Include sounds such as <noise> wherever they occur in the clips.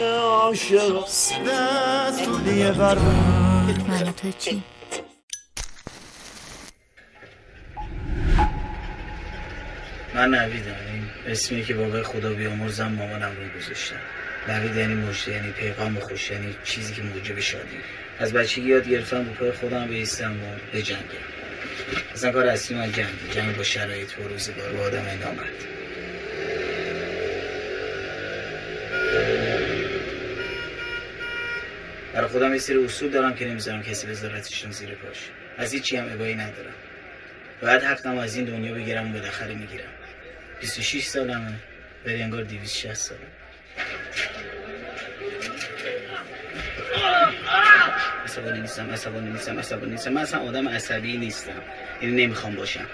عاشق من تو چی؟ من نویدم. این اسمی که بابای خدا بیامرزم مامانم رو گذاشتم. نوید یعنی مجد یعنی پیغام خوش یعنی چیزی که موجب شادی. از بچگی یاد گرفتم رو پای خودم بیستم و بجنگم اصلا کار اصلی من جنگ جنگ با شرایط و روزگار و آدم نامرد. برای خودم یه سری اصول دارم که نمی‌ذارم کسی بذارتشون زیر پاش. از هیچی هم ابایی ندارم. باید حقم از این دنیا بگیرم و بالاخره می‌گیرم. 26 سالمه. ولی انگار 260 سالم عصبانی نیستم عصبانی نیستم عصبانی نیستم. من اصلا آدم عصبی نیستم. یعنی نمی‌خوام باشم.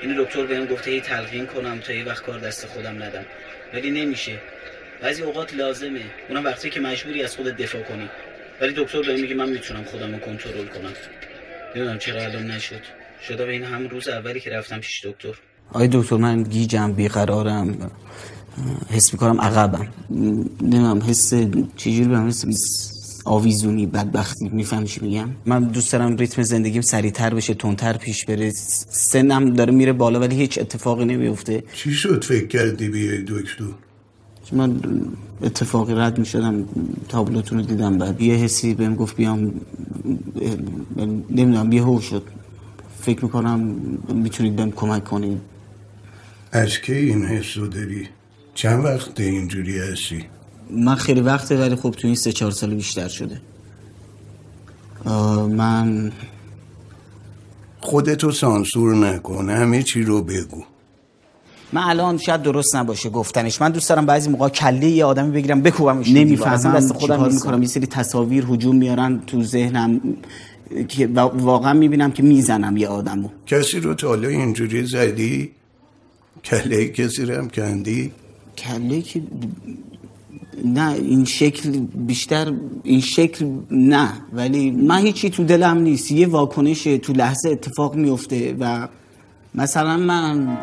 این دکتر بهم گفته هی تلقین کنم تا یه وقت کار دست خودم ندم. ولی نمیشه. بعضی اوقات لازمه. اونم وقتی که مجبوری از خودت دفاع کنی. ولی دکتر بهم میگه من می‌تونم خودم رو کنترل کنم. نمی‌دونم چرا الان نشد. شده به این هم روز اولی که رفتم پیش دکتر. آی دکتر من گیجم بیقرارم. حس می‌کنم عقبم. نمی‌دونم حس چجوری بهم حس آویزونی بدبختی. می‌فهمی چی میگم؟ من دوست دارم ریتم زندگیم سریعتر بشه تندتر پیش بره. سنم داره میره بالا ولی هیچ اتفاقی نمیفته چی شد فکر کردی بیای دکتر؟ من اتفاقی رد می‌شدم تابلوتون رو دیدم بعد یه حسی بهم گفت بیام نمی‌دونم یه هو شد فکر می‌کنم می‌تونید بهم کمک کنید از کی این حس رو داری؟ چند وقت اینجوری هستی؟ من خیلی وقته ولی خب تو این سه چهار سال بیشتر شده من خودتو سانسور نکن همه چی رو بگو من الان شاید درست نباشه گفتنش. من دوست دارم بعضی موقع کله یه آدمی بگیرم بکوبمش نمی‌فهمم دست خودم می‌کنم. یه سری تصاویر هجوم میارن تو ذهنم که واقعا می‌بینم که می‌زنم یه آدمو. کسی رو تا حالا اینجوری زدی؟ کله کسی رو هم کندی؟ کله که نه این شکل بیشتر این شکل نه. ولی من هیچی تو دلم نیست. یه واکنش تو لحظه اتفاق میفته و مثلا من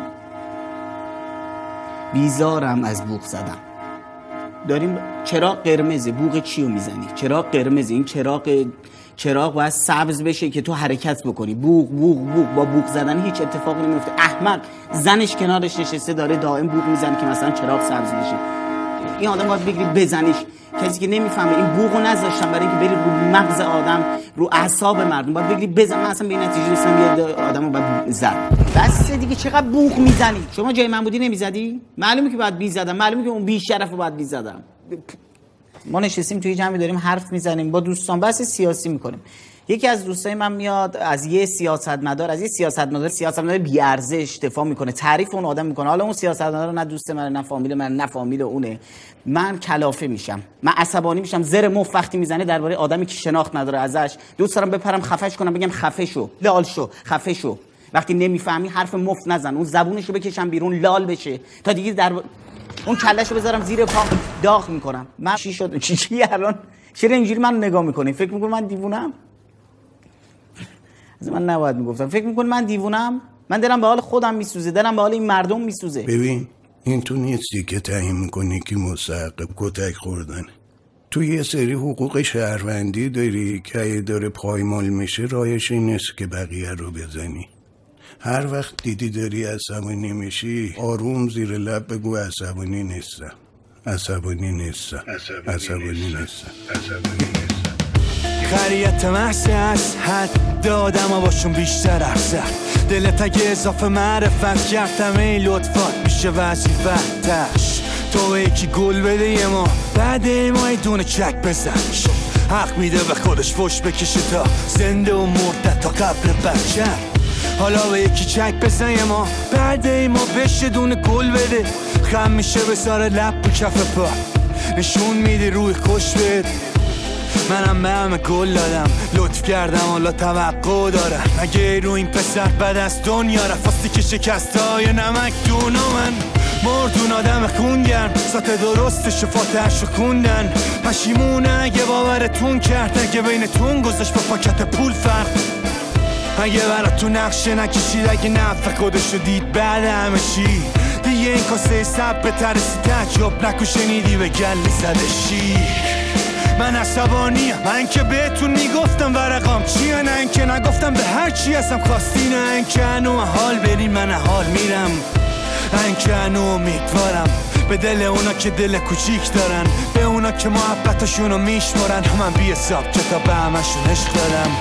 بیزارم از بوق زدم. داریم چراغ قرمزه بوق چی رو می‌زنی؟ چراغ قرمزه این چراغ چراغ باید سبز بشه که تو حرکت بکنی. بوق بوق بوق با بوق زدن هیچ اتفاقی نمیفته احمق زنش کنارش نشسته داره دائم بوق می‌زنه که مثلا چراغ سبز بشه. این آدم باید بگیری بزنیش. کسی که نمی‌فهمه این بوقو نذاشتم برای اینکه بری رو مغز آدم رو اعصاب مردم. باید بگیری بزن من اصلا به این نتیجه رسیدم یه آدمو باید زد. بس دیگه چقدر بوق می‌زنی. شما جای من بودی نمی‌زدی؟ معلومه که باید می‌زدم. معلومه که اون بی شرفو باید می‌زدم. ما نشستیم توی جمعی داریم حرف می‌زنیم. با دوستان بحث سیاسی می‌کنیم. یکی از دوستای من میاد از یه سیاستمدار از یه سیاستمدار سیاستمدار بی ارزش دفاع می‌کنه تعریف اون آدم می‌کنه. حالا اون سیاستمدار نه دوست من نه فامیل من نه فامیل اونه. من کلافه میشم. من عصبانی میشم. زر مف وقتی می‌زنه درباره آدمی که شناخت نداره ازش. دوست دارم بپرم خفش کنم بگم خفه شو لال شو خفه شو. وقتی نمی‌فهمی حرف مف نزن. اون زبونشو بکشم بیرون لال بشه. تا دیگه در اون کلشو بذارم زیر پا داغ می‌کنم. من چی شد؟ چی چی الان؟ چرا اینجوری من نگاه می‌کنی؟ فکر می‌کنی من دیوونم؟ من نباید می‌گفتم. فکر می‌کنی من دیوونم؟ من دلم به حال خودم میسوزه. دلم به حال این مردم میسوزه. ببین این تو نیستی که تعیین می‌کنی که مستحق کتک خوردن تو یه سری حقوق شهروندی داری که اگه داره پایمال میشه رایش این نیست که بقیه رو بزنی. هر وقت دیدی داری عصبانی میشی آروم زیر لب بگو عصبانی نیستم. عصبانی نیستم. عصبانی نیستم. عصبانی نیستم خریت محض از حد دادم و باشون بیشتر افزد دلت اگه اضافه معرفت کردم این لطفات میشه وظیفت تش تو یکی گل بده ما بعد ما یه دونه چک بزن حق میده به خودش فش بکشه تا زنده و مرده تا قبل بچه. حالا به یکی چک بزن ما بعد ما بشه دونه گل بده. خم میشه به سر لب و کف پا. نشون میده روی خوش بده منم به همه گل دادم لطف کردم حالا توقع دارم. اگه رو این پسر بد از دنیا رفاستی که شکست های نمک دونا من. مردون آدم خونگرم سات درست شفاتش رو خوندن. پشیمونه اگه باورتون کرد اگه بینتون گذاشت با پاکت پول فرق. اگه برا تو نقشه نکشید اگه نفع خودشو دید بعد همه چی. دیگه این کاسه سب به ترسی تجاب نکو شنیدی به گل زده شیر من عصبانیم من که بهتون می‌گفتم ورقام چیه؟ نه که نگفتم به هر چی هستم. خواستی نه که انو حال برین من حال میرم. من که انو امیدوارم. به دل اونا که دل کوچیک دارن. به اونا که محبتشون میشمارن. من بی حساب تا به همشون عشق دارم.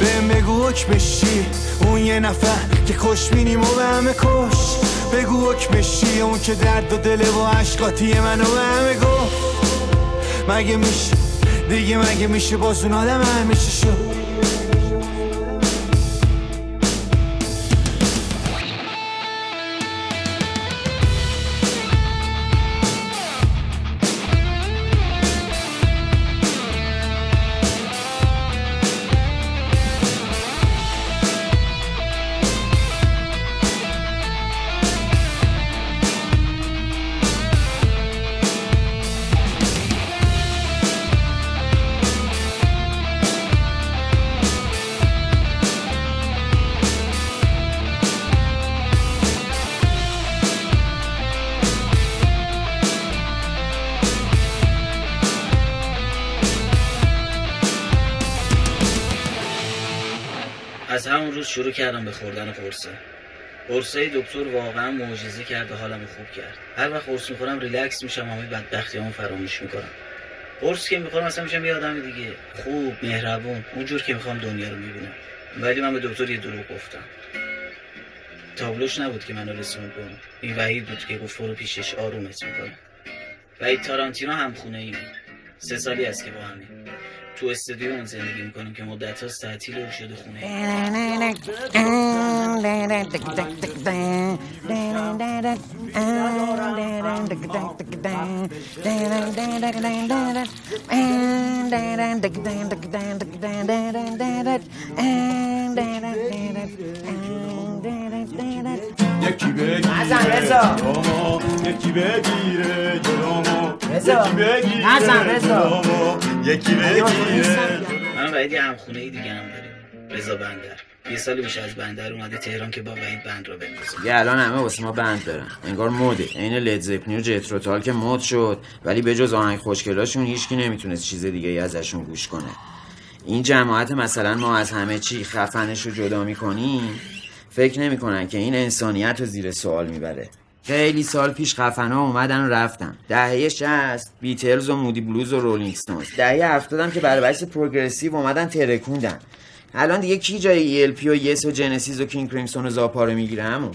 بهم بگو بشی. اون یه نفر که خوش مینیم و به همه کش. بگو حک بشی. اون که درد و دل و عشقاتی منو به همه گفت. مگه میشه؟ دیگه مگه میشه باز اون آدم همیشه شد؟ شروع کردم به خوردن قرصه. قرصه دکتر واقعا معجزه کرد و حالمو خوب کرد. هر وقت قرص می‌خورم ریلکس میشم همه بدبختیامو فراموش می‌کنم. قرص که می‌خورم اصلا میشم یه آدم دیگه. خوب مهربون اونجور که می‌خوام دنیا رو می‌بینم. ولی من به دکتر یه دروغ گفتم. تابلوش نبود که منو رسوند به این وحید بود که گفت برو پیشش آرومت می‌کنه. وحید تارانتینو هم خونه ایم سه سالی است که با همین. تو استودیو اون زندگی می‌کنیم که مدت هاست تعطیل و شده خونه. یکی بگیره جلومو یکی بگیره جلومو یکی بگیره جلومو یکی بگیره من وحید یه همخونه ای دیگه هم داریم. رضا بندر. یه سال بیش از بندر اومده تهران که با وحید بند رو بندازه. یه الان همه واسه ما بند دارن. انگار موده عین لید زپنی و جتروتال که مد شد. ولی به جز آهنگ خوشگلاشون هیچکی نمی‌تونست چیز دیگه ای ازشون گوش کنه. این جماعت مثلا ما از همه چی خفنش رو جدا می‌کنیم فکر نمی‌کنن که این انسانیت رو زیر سوال می‌بره. خیلی سال پیش خفنا اومدن و رفتن. دهه 60 Beatles و Moody Blues و Rolling Stones. دهه 70 هم که بحث progressive اومدن ترکوندن. الان دیگه کی جای ELP و Yes و Genesis و King Crimson و زاپا رو می‌گیره همون؟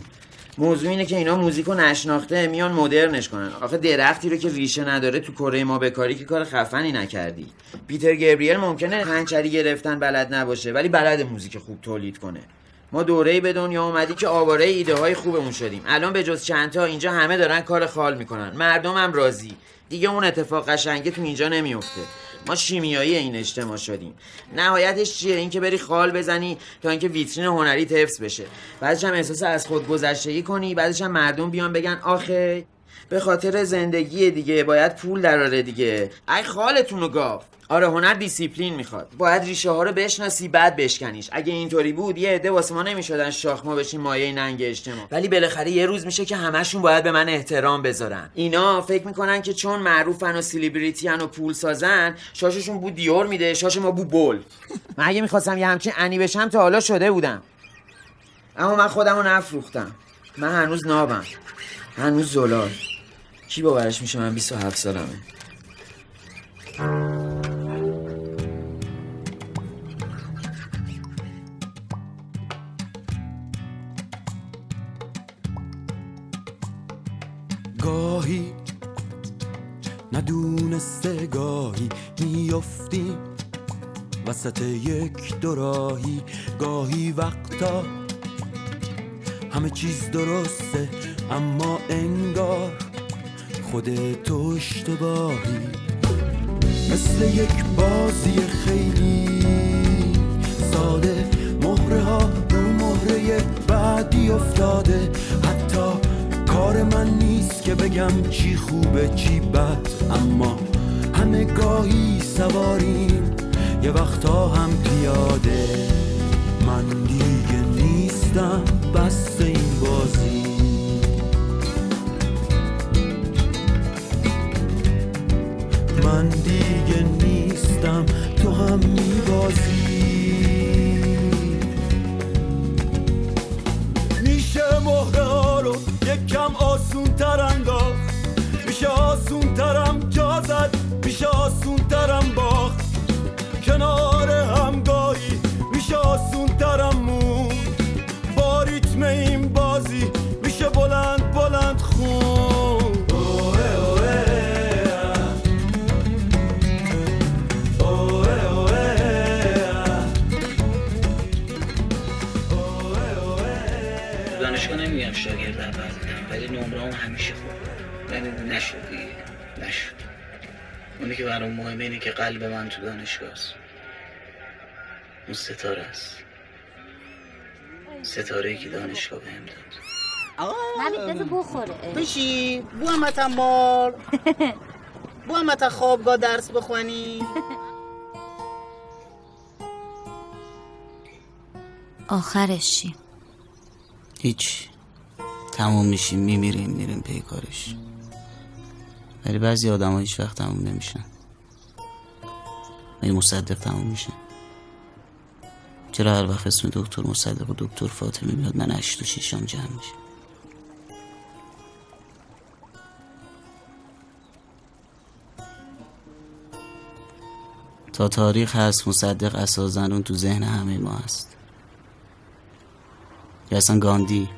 موضوع اینه که اینا موزیکو نشناخته میان مدرنش کنن. آخه درختی رو که ریشه نداره تو کره ما بکاری که کار خفنی نکردی. پیتر گبریل ممکنه پنچری گرفتن بلد نباشه ولی بلد موزیک خوب تولید کنه. ما دوره به دنیا اومدی که آواره ایده های خوبمون شدیم. الان به جز چندتا اینجا همه دارن کار خال می‌کنن. مردم هم راضی. دیگه اون اتفاق قشنگه تو اینجا نمیفته ما شیمیایی این اجتماع شدیم. نهایتش چیه؟ اینکه بری خال بزنی تا اینکه ویترین هنری حفظ بشه. بعدش هم احساس از خود گذشتگی کنی بعدش هم مردم بیان بگن آخه به خاطر زندگی دیگه باید پول دراره دیگه. ای خالتور رو گاو. آره هنر دیسیپلین می‌خواد. باید ریشه ها رو بشناسی بعد بشکنیش. اگه اینطوری بود یه عده واسه ما نمی‌شدن شاخ ما بشیم مایه ننگ اجتماع. ولی بالاخره یه روز میشه که همشون باید به من احترام بذارن. اینا فکر می‌کنن که چون معروفن و سلیبریتی و پول سازن شاششون بو Dior میده شاش ما بو بول. من اگه می‌خواستم یه همچین انی بشم تا حالا شده بودم. اما من خودم رو نفروختم. من هنوز نابم. هنوز زلال. کی باورش میشه من 27 سالمه؟ گاهی ندونسته گاهی میفتیم وسط یک دوراهی گاهی وقتا همه چیز درسته اما انگار خود تو اشتباهی. مثل یک بازی خیلی ساده. مهره ها رو مهره بعدی افتاده. حتی کار من نیست که بگم چی خوبه چی بد. اما همه گاهی سواریم. یه وقتا هم پیاده من دیگه نیستم. بس این بازی. من دیگه نیستم تو هم میبازی. میشه مهره ها رو یک کم آسون تر انداخت. میشه آسون ترم جا زد میشه آسون ترم باخت. که برام مهمه اینه که قلب من تو دانشگاه است. اون ستاره است. ستاره ای که دانشگاه بهم داد. نبید بذار بخوره بشی. بو همتن بار <laughs> بو همتن خوابگاه درس بخوانی آخرش چی؟ هیچ. تموم میشیم میمیریم میریم پی کارش. ولی بعضی آدم ها هیچ وقت تموم نمیشن. ولی مصدق تموم میشه چرا هر وقت اسم دکتر مصدق و دکتر فاطمه میاد من اشت و شیشام جمع میشه تا تاریخ هست مصدق اساسا تو ذهن همه ما هست. یا اصلا گاندی.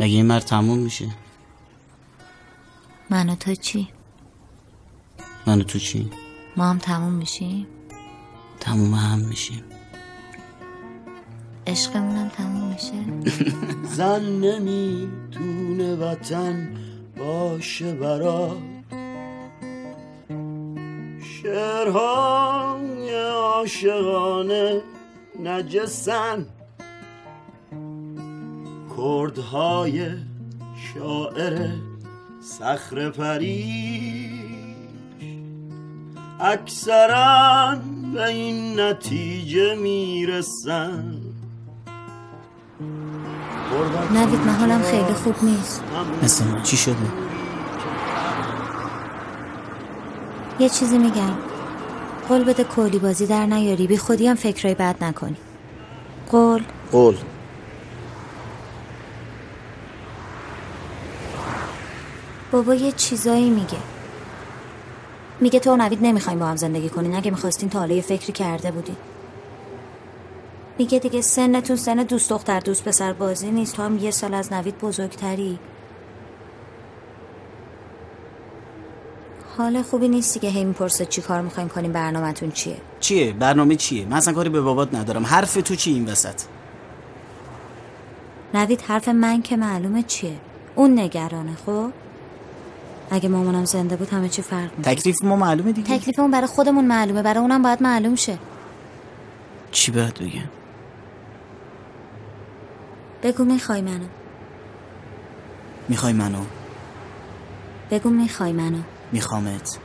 مگه این مرد تموم میشه؟ من و تو چی؟ من و تو چی؟ ما هم تموم میشیم؟ تموم هم میشیم. عشقمونم تموم میشه؟ <laughs> زن نمی‌تونه وطن باشه برا. شعرهای عاشقانه نجسن. کردهای شاعر سخر پریش. اکثرا به این نتیجه می‌رسن. نوید من حالم خیلی خوب نیست. مثل من چی شده؟ یه چیزی میگم. قول بده کلی بازی در نیاری. بی خودی هم فکرای بد نکنی. قول. قول. بابا یه چیزایی میگه. میگه تو نوید نمی‌خوایم با هم زندگی کنین. اگه می‌خواستین تا حالا یه فکری کرده بودین. میگه دیگه سنتون سن دوست دختر دوست پسر بازی نیست. تو هم یه سال از نوید بزرگتری. حال خوبی نیستی که هی می‌پرسه چی کار می‌خوایم کنیم برنامهتون چیه؟ چیه؟ برنامه چیه؟ من اصلا کاری به بابات ندارم. حرف تو چی این وسط؟ نوید حرف من که معلومه چیه؟ اون نگرانه خب؟ اگه مامانم زنده بود همه چی فرق می‌کنه تکلیف ما معلومه دیگه. تکلیفمون برای خودمون معلومه برای اونم باید معلوم شه. چی باید بگم؟ بگو می‌خوای منو. می‌خوای منو؟ بگو می‌خوای منو. میخوامت.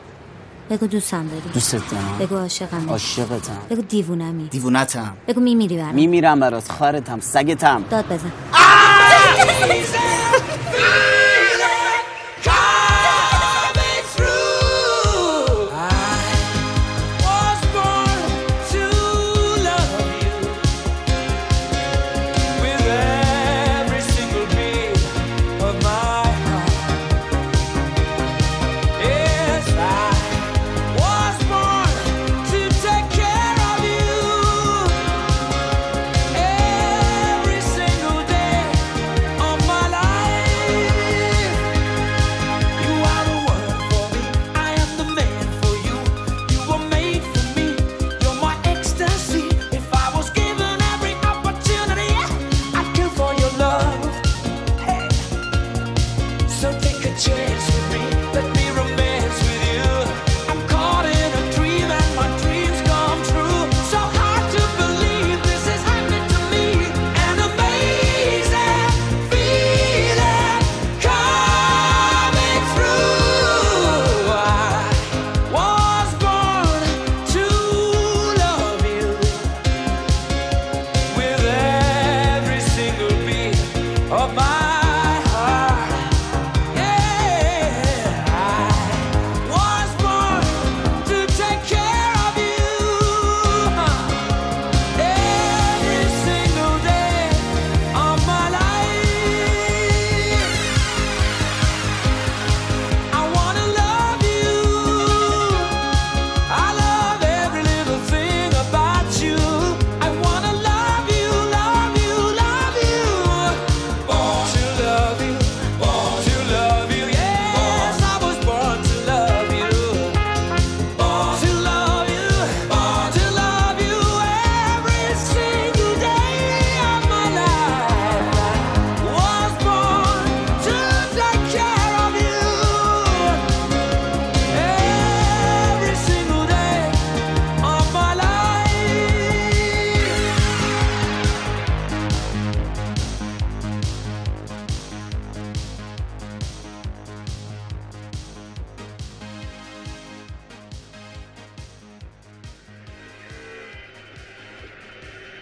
بگو دوستم داری. دوست دارم بگو عاشقم. عاشقتم. بگو دیوونمی. دیوونتم. بگو میمیری برام. میمیرم برات خارتم سگتم. داد بزن. <laughs>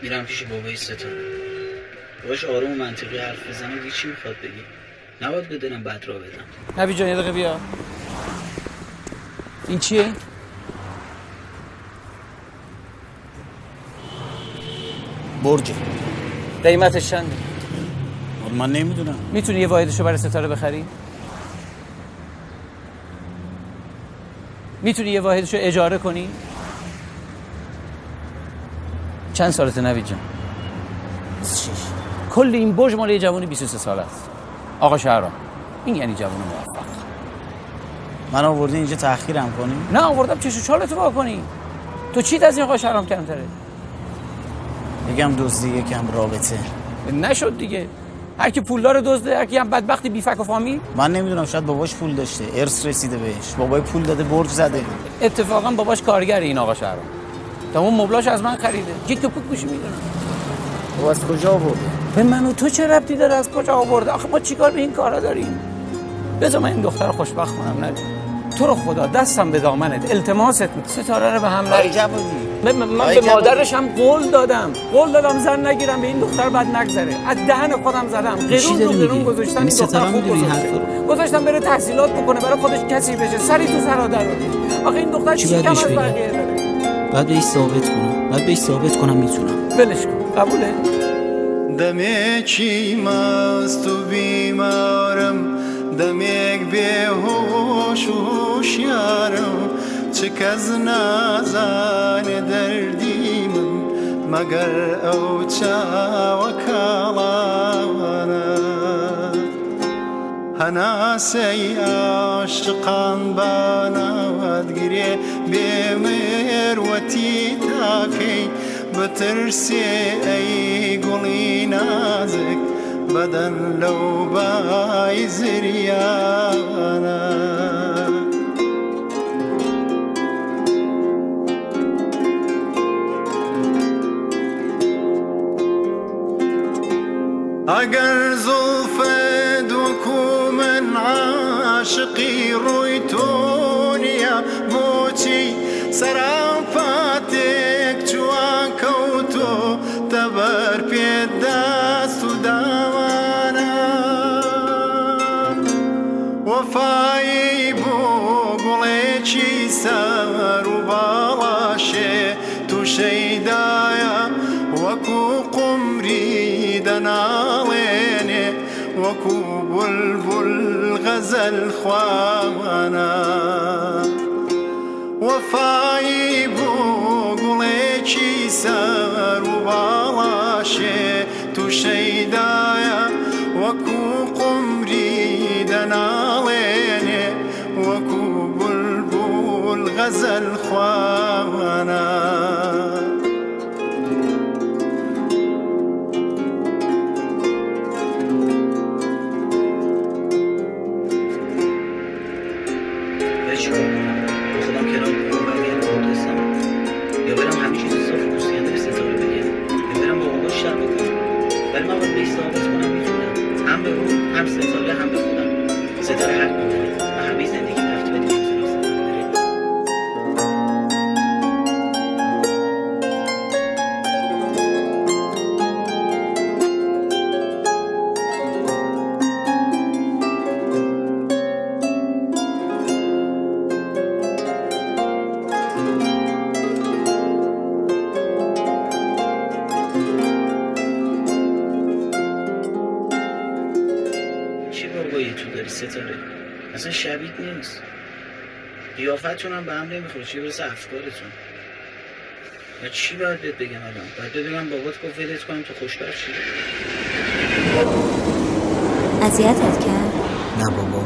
میرم پیش بابای ستاره باش آروم و منطقی حرف بزنم دیگه چی می‌خواد بگی نباید به دلم بد را بدم نبی جان یه دقیقه بیا این چیه؟ برج قیمتش چنده؟ من نمی‌دونم می‌تونی یه واحدشو برای ستاره بخری؟ می‌تونی یه واحدشو اجاره کنی؟ چند سالته نوید جان؟ 26 کل این برج مال یه جوانی 23 سال است. آقا شهرام این یعنی جوان موفق. من آوردی اینجا تأخیرم کنی؟ نه آوردم چشو چالتو وا کنی. تو چیت از این آقا شهرام کمتره؟ بگم دزدی یکم رابطه. نشد دیگه. هر کی پولدار دزده هر کی هم بدبختی بیفک و فامیل. من نمی‌دونم شاید باباش پول داشته. ارث رسیده بهش. بابای پول داده برج زده. اتفاقا باباش کارگر این آقا شهرام. تمام مبلاش از من خریده. جیک تو پوک گوشی می‌دونم. بابا از کجا آورده به من و تو چه ربطی داره؟ از کجا آورده آخه ما چیکار به این کارا داریم؟ بذار من این دختر خوشبخت کنم نه؟ تو رو خدا دستم به دامنت التماست. می‌کنم ستاره رو به هم من, من- به. مادرش هم قول دادم. قول دادم زن نگیرم به این دختر بد نگذره. از دهن خودم زدم. قرون رو قرون؟ گذاشتم یعنی این دختر خوب رو؟ گذاشتم بره تحصیلات بکنه برای خودش کسی بشه. سری تو سر در آخه این دختر چی کم از؟ بقیه؟ باید بهش ثابت کنم. باید بهش ثابت کنم می‌تونم. ولش کن. قبوله. دمێکی ماست و بیمارم؟ دەمێک بێهۆش و هوشیارم. چ کەس نازانێ دەردی من مەگەر ئەو چاوە کاڵانە هەناسی عاشقان بمير وتي تاكي بترسي أي قولي نازك بدن لو باي زريانا أجر زلفا عاشقی ڕووی تۆنیە بۆچی سەرافاتێک چوان کەوتۆ تەبەر پێداست و داوانە وەفایی بۆ گوڵێکی سەر و باڵاشێ تووشەیدایە وەکو قمری دەناڵێنێ وكوب البل غزا الخوانا وفاي بوغلي چيسر وبالاشي تشيدايا. وكو قمري دناليني. وكو بلبل غزا الخوانا قیافتون هم به هم نمی‌خوره چی برسه افکارتون؟ و چی باید بهت بگم الان باید بهت بگم بابات گفت ولت کنم تو خوشبخت شی؟ اذیتت کرد؟ نه بابا.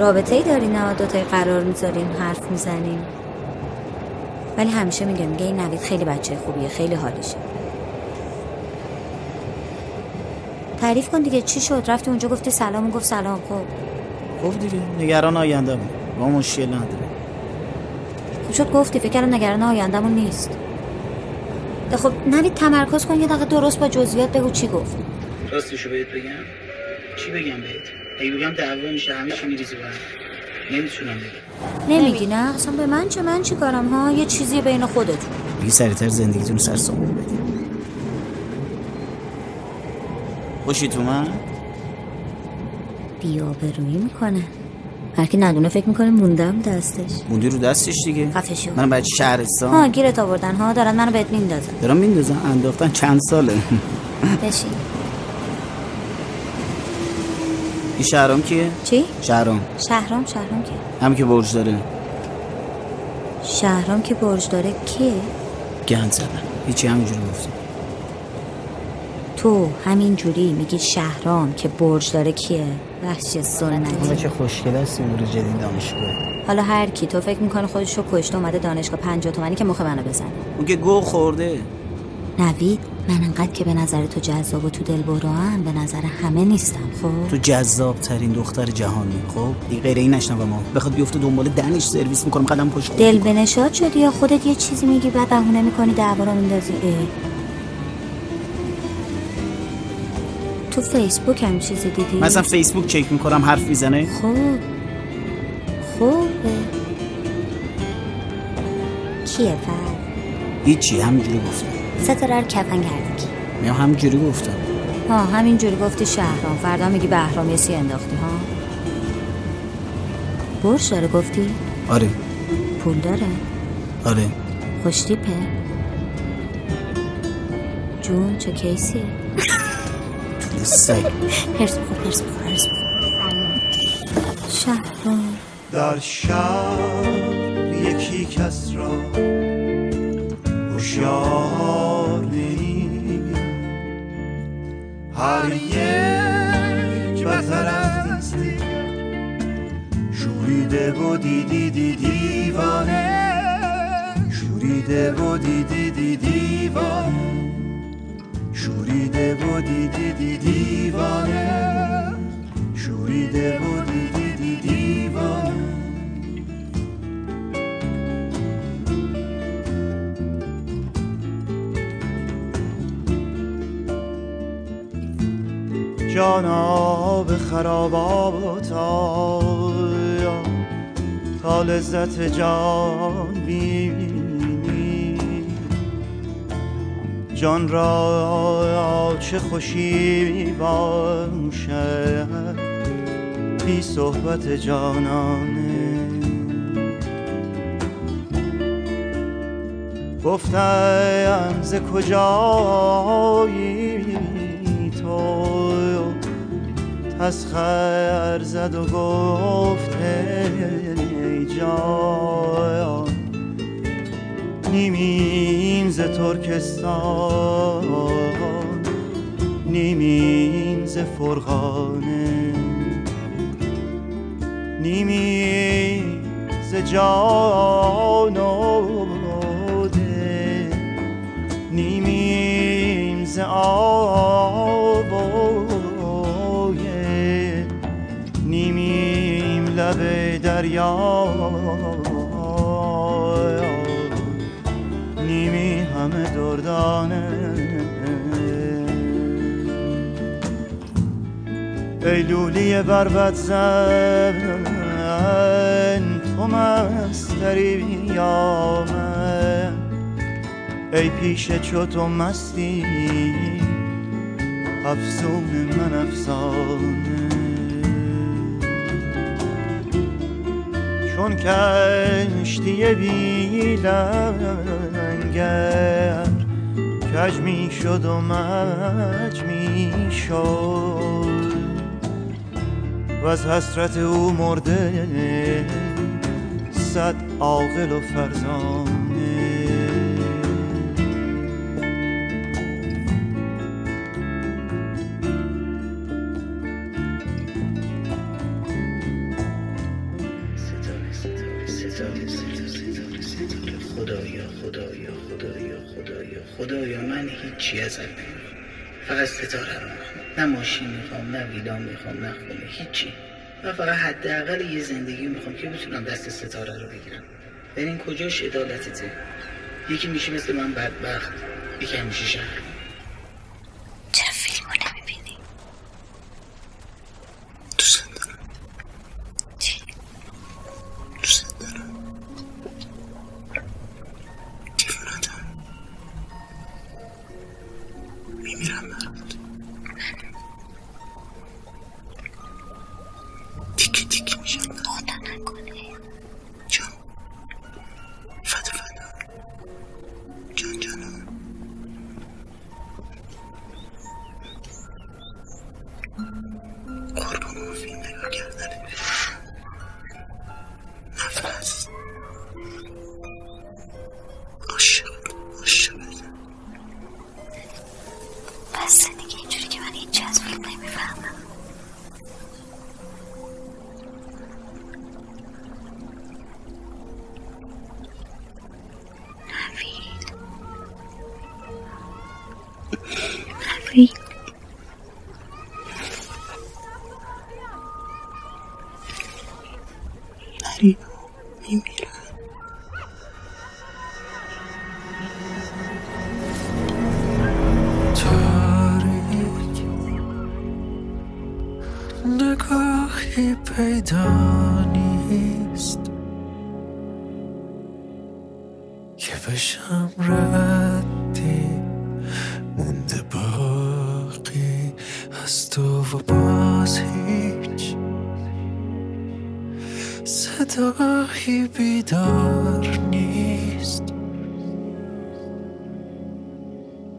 رابطه ای داری؟ نه دوتایی قرار می‌ذاریم حرف می‌زنیم. ولی همیشه میگه میگه این نوید خیلی بچه خوبیه خیلی حالیشه. تعریف کن دیگه چی شد؟ رفتی اونجا گفتی سلام و گفت سلام خب. خب دیگه نگران آینده بود. با مشکل نداره. خوب شد گفتی فکر نگران آیندهمون نیست. خب نوید تمرکز کن یه دقیقه درست با جزئیات بگو چی گفت. راستشو بهت بگم؟ چی بگم بهت؟ اگه بگم دعوا میشه همه چی میریزه برم نمی‌تونم بگم. نمیگی نه؟ اصلا به من چه؟ من چی کارم ها؟ یه چیزی بین خودتون بی سریتر زندگیتون سر سامون بدی. خوشی تو من؟ بیابرویی می‌کنه. هر کی ندونه فکر می‌کنه موندم دستش. موندی رو دستش دیگه؟ خفه شو. من بعد شهرستان؟ ها گیرت آوردن ها دارن منو بهت میندازن. دارم میندازم انداختن چند ساله؟ بشین. این شهرام کیه؟ چی؟ شهرام. شهرام شهرام که همین که برج داره. شهرام که برج داره کیه؟ گند زدن. هیچی همینجوری گفتم تو همین جوری میگی شهرام که برج داره کیه؟ وحشی سنتی چه خوشگل هستی برو جدید دانشگاه؟ حالا هر کی تو فکر می‌کنه خودش رو کشته اومده دانشگاه پنجاه تومنی که مخ منو بزنه. اون که گو خورده. نوید من انقدر که به نظر تو جذاب و تو دل هم به نظر همه نیستم خب؟ تو جذاب ترین دختر جهانی خب؟ دیگه غیر این نشنوم ما. بخواد بیفته دنبال دنش سرویس می‌کنم قدم پشت دل به نشاد شدی یا خودت یه چیزی میگی بعد بهونه می‌کنی دعوا رو میندازی؟ تو فیسبوک هم چیزی دیدی؟ مثلا فیسبوک چک می‌کنم حرف می‌زنه خوب خوبه کیه فرد؟ هیچی همینجوری گفتم ستاره رو کفن کرده کی؟ میام همینجوری گفتم ها همینجوری گفتی شهرام فردا میگی بهرام یه سی انداختی ها برش داره گفتی؟ آره پول داره؟ آره خوشتیپه؟ جون چه کیسی؟ سگ. هرس بخور هرس بخور هرس بخور. در شهر یکی کس را هوشیار هر یک بتر از دیگر. شوریده و دیدی دی دیوانه. شوریده و دیدی دی دیوانه. شوریده و دیدی دی دیوانه. شوریده و دیدی دی دیوانه. جانا به خرابات آیا تا لذت جان بینی جان را چه خوشی باشد؟ بی صحبت جانانه. گفتم ز کجایی تو تسخر زد و گفت ای جان. نیمین ز ترکستان. نیمین ز فرغانه نیمی ز جان و نیمیم ز آب و نیمیم لب دریا. ای لولی بربت زن تو مستری یا من؟ ای پیش چو تو مستی افسون من افسانه. چون کشتی بی لنگر کج می شد و مج می شد و از حسرت او مرده صد عاقل و فرزانه. خدایا خدایا خدایا خدایا خدایا من هیچی نمی‌خوام. فقط ستاره رو نه ماشین می‌خوام نه ویلا می‌خوام نه خونه هیچی. و فقط حداقل یه زندگی می‌خوام که بتونم دست ستاره رو بگیرم. ببین کجاش عدالتته؟ یکی میشه مثل من بدبخت یکی هم میشه شهر. Tchou, tchou, tchou.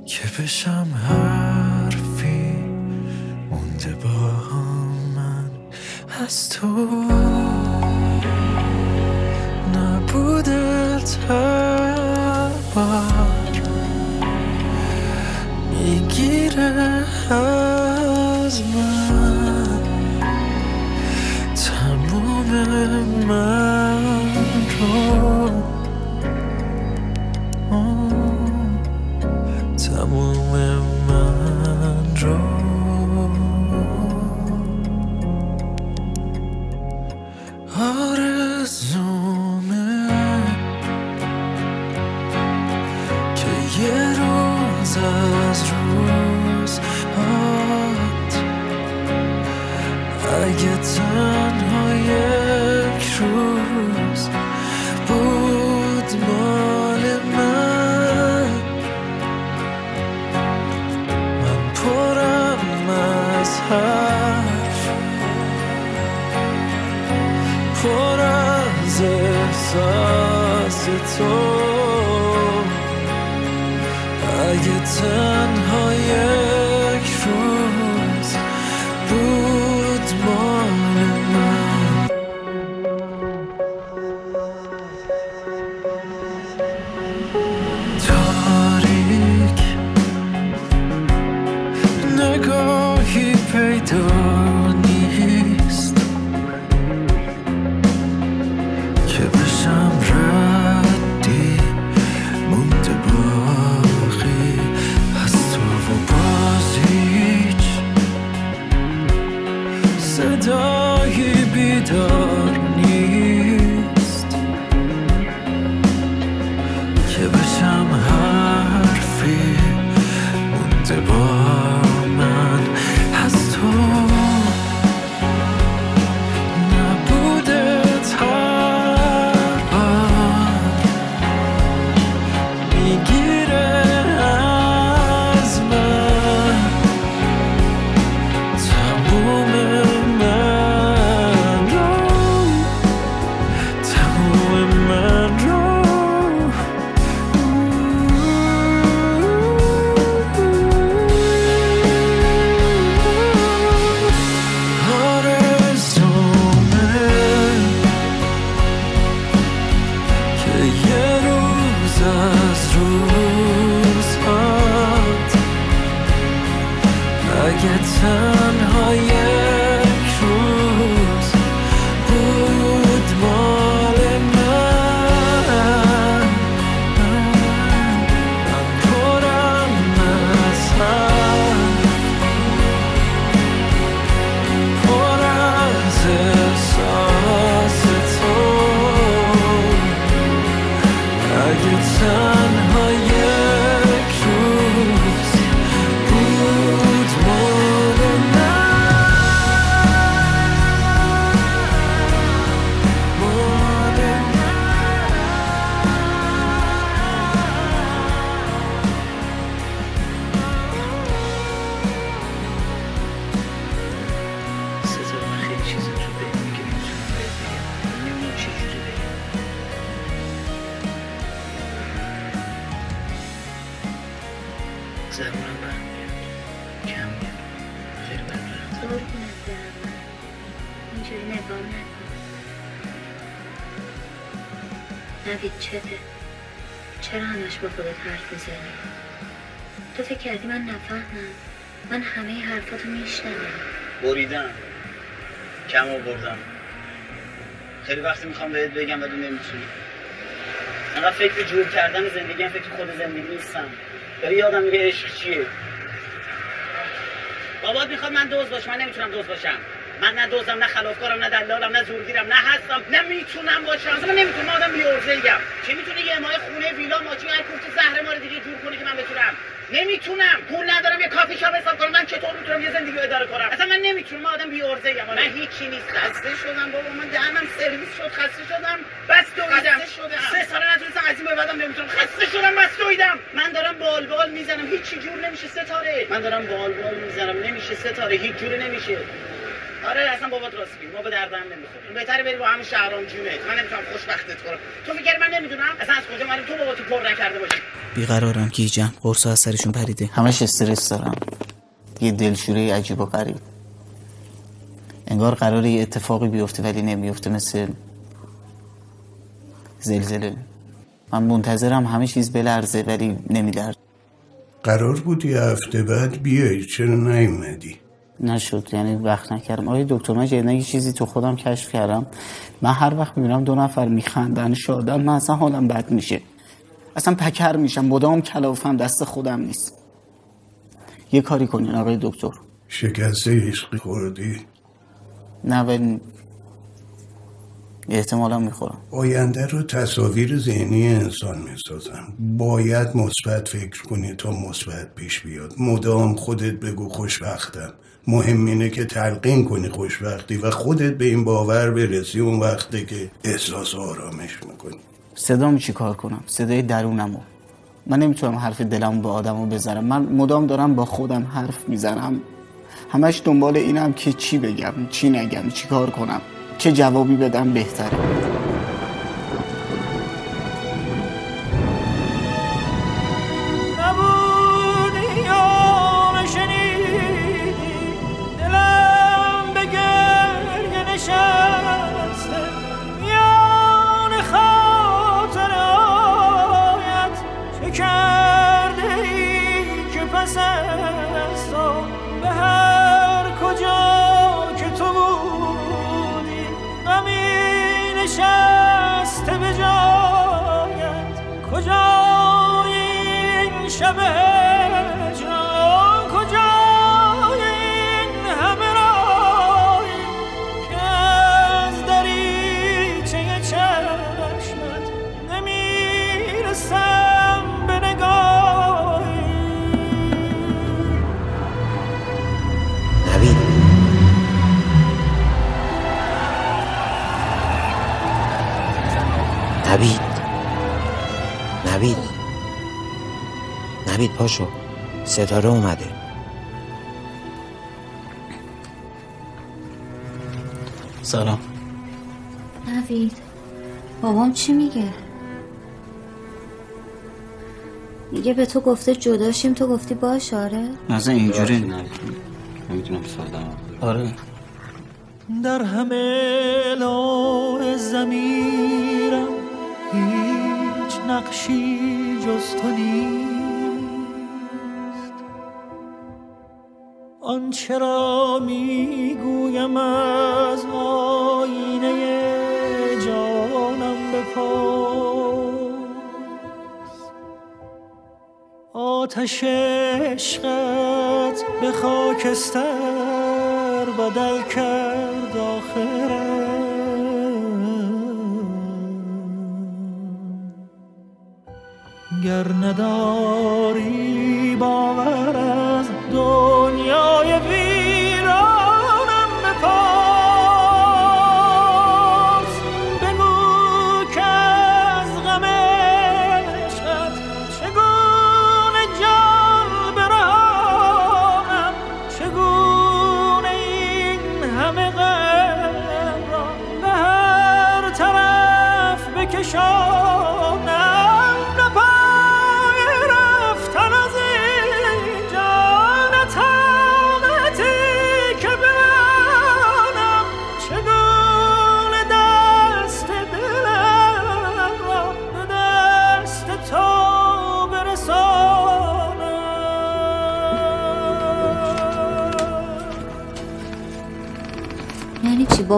که بشم حرفی مونده با من. از تو نبودت هر بار می‌گیره از من. تموم من. فکر جور کردن زندگی فکر خود زندگی نیستم داری یادم میگه عشق چیه؟ بابات می‌خواد من دوز باشم من نمی‌تونم دوز باشم. من نه دوزم نه خلافکارم نه دلالم نه زورگیرم نه هستم نه می‌تونم باشم. اصلا نمی‌تونم آدم بیورزه ایم چه می‌تونه یه ماه خونه ویلا ماشین هر کوفت زهر ما رو دیگه جور کنه که من بتونم؟ نمی‌تونم. پول ندارم یه کافی شاپ حساب کنم. من چطور می‌تونم یه زندگی اداره کنم؟ اصلا من نمی‌تونم. من آدم بیورزه ام من هیچی نیست خسته شدم بابا. من دهنم سرویس شد. خسته شدم. بس دویدم. سه سال نتونستم از این به بعدم نمی‌تونم خسته شدم بس دویدم. من دارم بال بال می‌زنم. هیچی جور نمیشه. ستاره. من دارم بال بال می‌زنم. نمیشه. ستاره. هیچ جوری نمیشه. آره اصلا بابات راست میگه ما به دردم نمی‌خوریم بهتره بری با همون شهرام جونت من نمی‌تونم خوشبختت کنم. تو فکر من نمی‌دونم؟ اصلا از کجا من تو باباتو پر نکرده باشی. بیقرارم گیجم قرص از سرشون پریده. همش استرس دارم. یه دلشوره عجیب و غریب. انگار قراره یه اتفاقی بیفته ولی نمیفته مثل زلزله. من منتظرم همه چیز بلرزه ولی نمیلرزه. قرار بود یه هفته بعد بیای. چرا نیومدی؟ نشد یعنی وقت نکردم. آیا دکتر من یه چیزی تو خودم کشف کردم؟ من هر وقت می‌بینم دو نفر میخندن شادن من اصلا حالم بد میشه. اصلا پکر میشم مدام کلافم دست خودم نیست. یه کاری کنین آقای دکتر. شکسته عشقی خوردی. نه ولی احتمالا می‌خورم. آینده رو تصاویر ذهنی انسان می‌سازن باید مثبت فکر کنی تا مثبت پیش بیاد. مدام خودت بگو خوشبختم. مهم اینه که تلقین کنی خوشبختی و خودت به این باور برسی اون وقته که احساس آرامش می‌کنی. صدام چی کار کنم؟ صدای درونمو. من نمی‌تونم حرف دلمو به آدمو بزنم. من مدام دارم با خودم حرف می‌زنم. همش دنبال اینم که چی بگم چی نگم چی کار کنم. چه جوابی بدم بهتره. پاشو. ستاره اومده. سلام. نوید بابام چی میگه؟ میگه به تو گفته جداشیم تو گفتی باش آره؟ مثلا اینجوری. نمی‌تونم ساده آره. در همه لوح زمیرم هیچ نقشی جز تو نیست. آنچه را می‌گویم از آینه جانم بپرس. آتش عشقت به خاکستر بدل کرد آخرم گر نداری باور از دنیای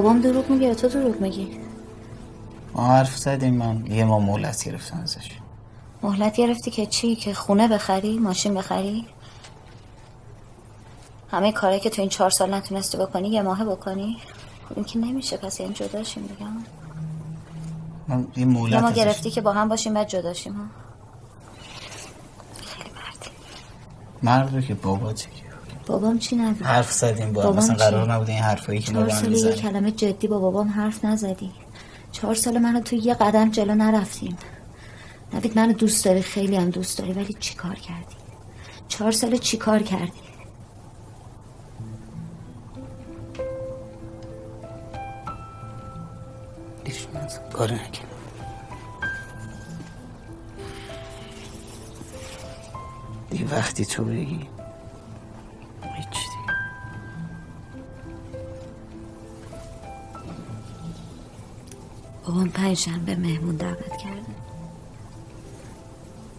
بابام دروغ میگه یا تو دروغ میگی؟ ما حرف زدیم من یه ما مولت گرفتم ازش. مهلت گرفتی که چی؟ که خونه بخری؟ ماشین بخری؟ همه کاری که تو این چهار سال نتونستی بکنی یه ماهه بکنی؟ خب این که نمیشه پس یعنی جداشیم بگم من یه مولت ما ازش- گرفتی که با هم باشیم بعد جداشیم ها؟ مرد رو که بابا بابام چی نگو حرف زدیم با مثلا؟ قرار نبوده این حرفایی که ما چهار با هم یه کلمه جدی با بابام حرف نزدی. چهار سال منو تو یه قدم جلو نرفتیم. نوید منو دوست داری؟ خیلی هم دوست داری ولی چی کار کردی؟ چهار سال چی کار کردی؟ کاری نکردم. دیگه وقتی تو بگی بابام پنج شنبه مهمون دعوت کرده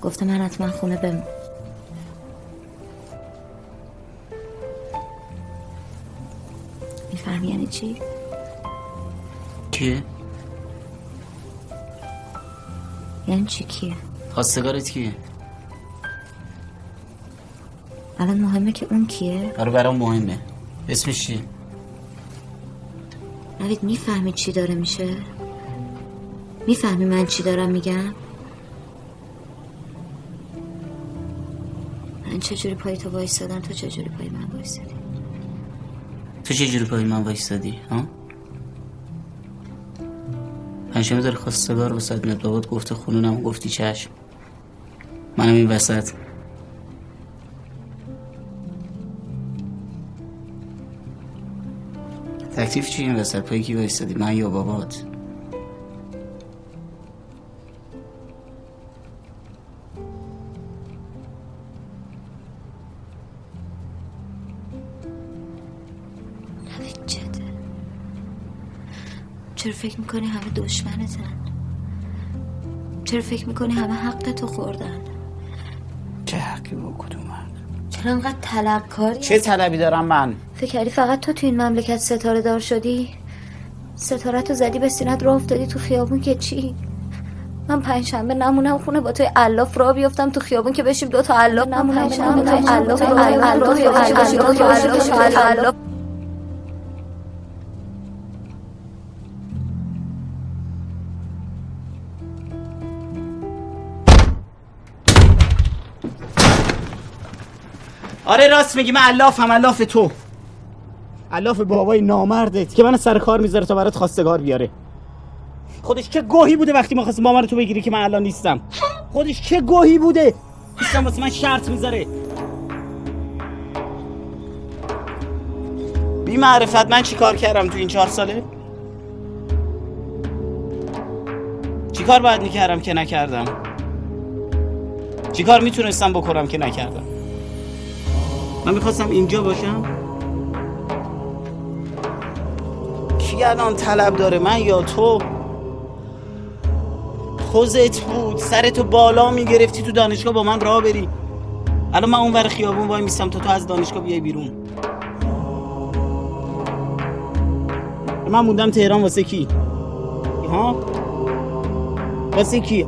گفته من حتما خونه بمون می‌فهمی یعنی چی؟ کیه؟ یعنی چی کیه؟ خواستگارت کیه؟ الان مهمه که اون کیه؟ آره برام مهمه اسمش چیه؟ نوید می‌فهمی چی داره میشه؟ می‌فهمی من چی دارم میگم؟ من چجوری پای تو وایستادم تو چجوری پای من وایستادی؟ تو چه جوری پای من وایستادی ها؟ پنجشنبه داره خواستگار وسط میاد بابات گفته خونونم گفتی چشم. منم این وسط. تکلیف چی این وسط؟ پای کی وایستادی؟ من یا بابات؟ چرا فکر می‌کنی همه دشمنتن چرا فکر می‌کنی همه حق تو خوردن چه حقی با کدوم حق چرا انقدر طلبکاری چه طلبی دارم من فکر کردی فقط تو تو این مملکت ستاره دار شدی ستاره تو زدی به سینت راه افتادی تو خیابون که چی من پنجشنبه نمونم خونه با توی الاف را بیفتم تو خیابون که بشیم دو تا الاف نمونم پنجشنبه توی الاف آره راست میگی من علافم علاف تو. علاف بابای نامردت که من سر کار می‌ذاره تا برات خواستگار بیاره. خودش چه گوهی بوده وقتی ما با من تو بگیری که من الان نیستم؟ خودش چه گوهی بوده نیستم واسه من شرط می‌ذاره؟ بی معرفت من چی کار کردم تو این چهار ساله؟ چی کار باید می‌کردم که نکردم؟ چی کار می‌تونستم بکنم که نکردم؟ من می‌خواستم اینجا باشم. کی الان طلب داره؟ من یا تو؟ خوزت بود. سرتو بالا می‌گرفتی تو دانشگاه با من راه بری. الان من اون ور خیابون وای میستم تا تو از دانشگاه بیای بیرون. من موندم تهران واسه کی؟ ها؟ واسه کی؟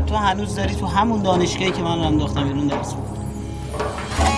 تو هنوز داری تو همون دانشگاهی که من رو انداختم بیرون درس می‌خونی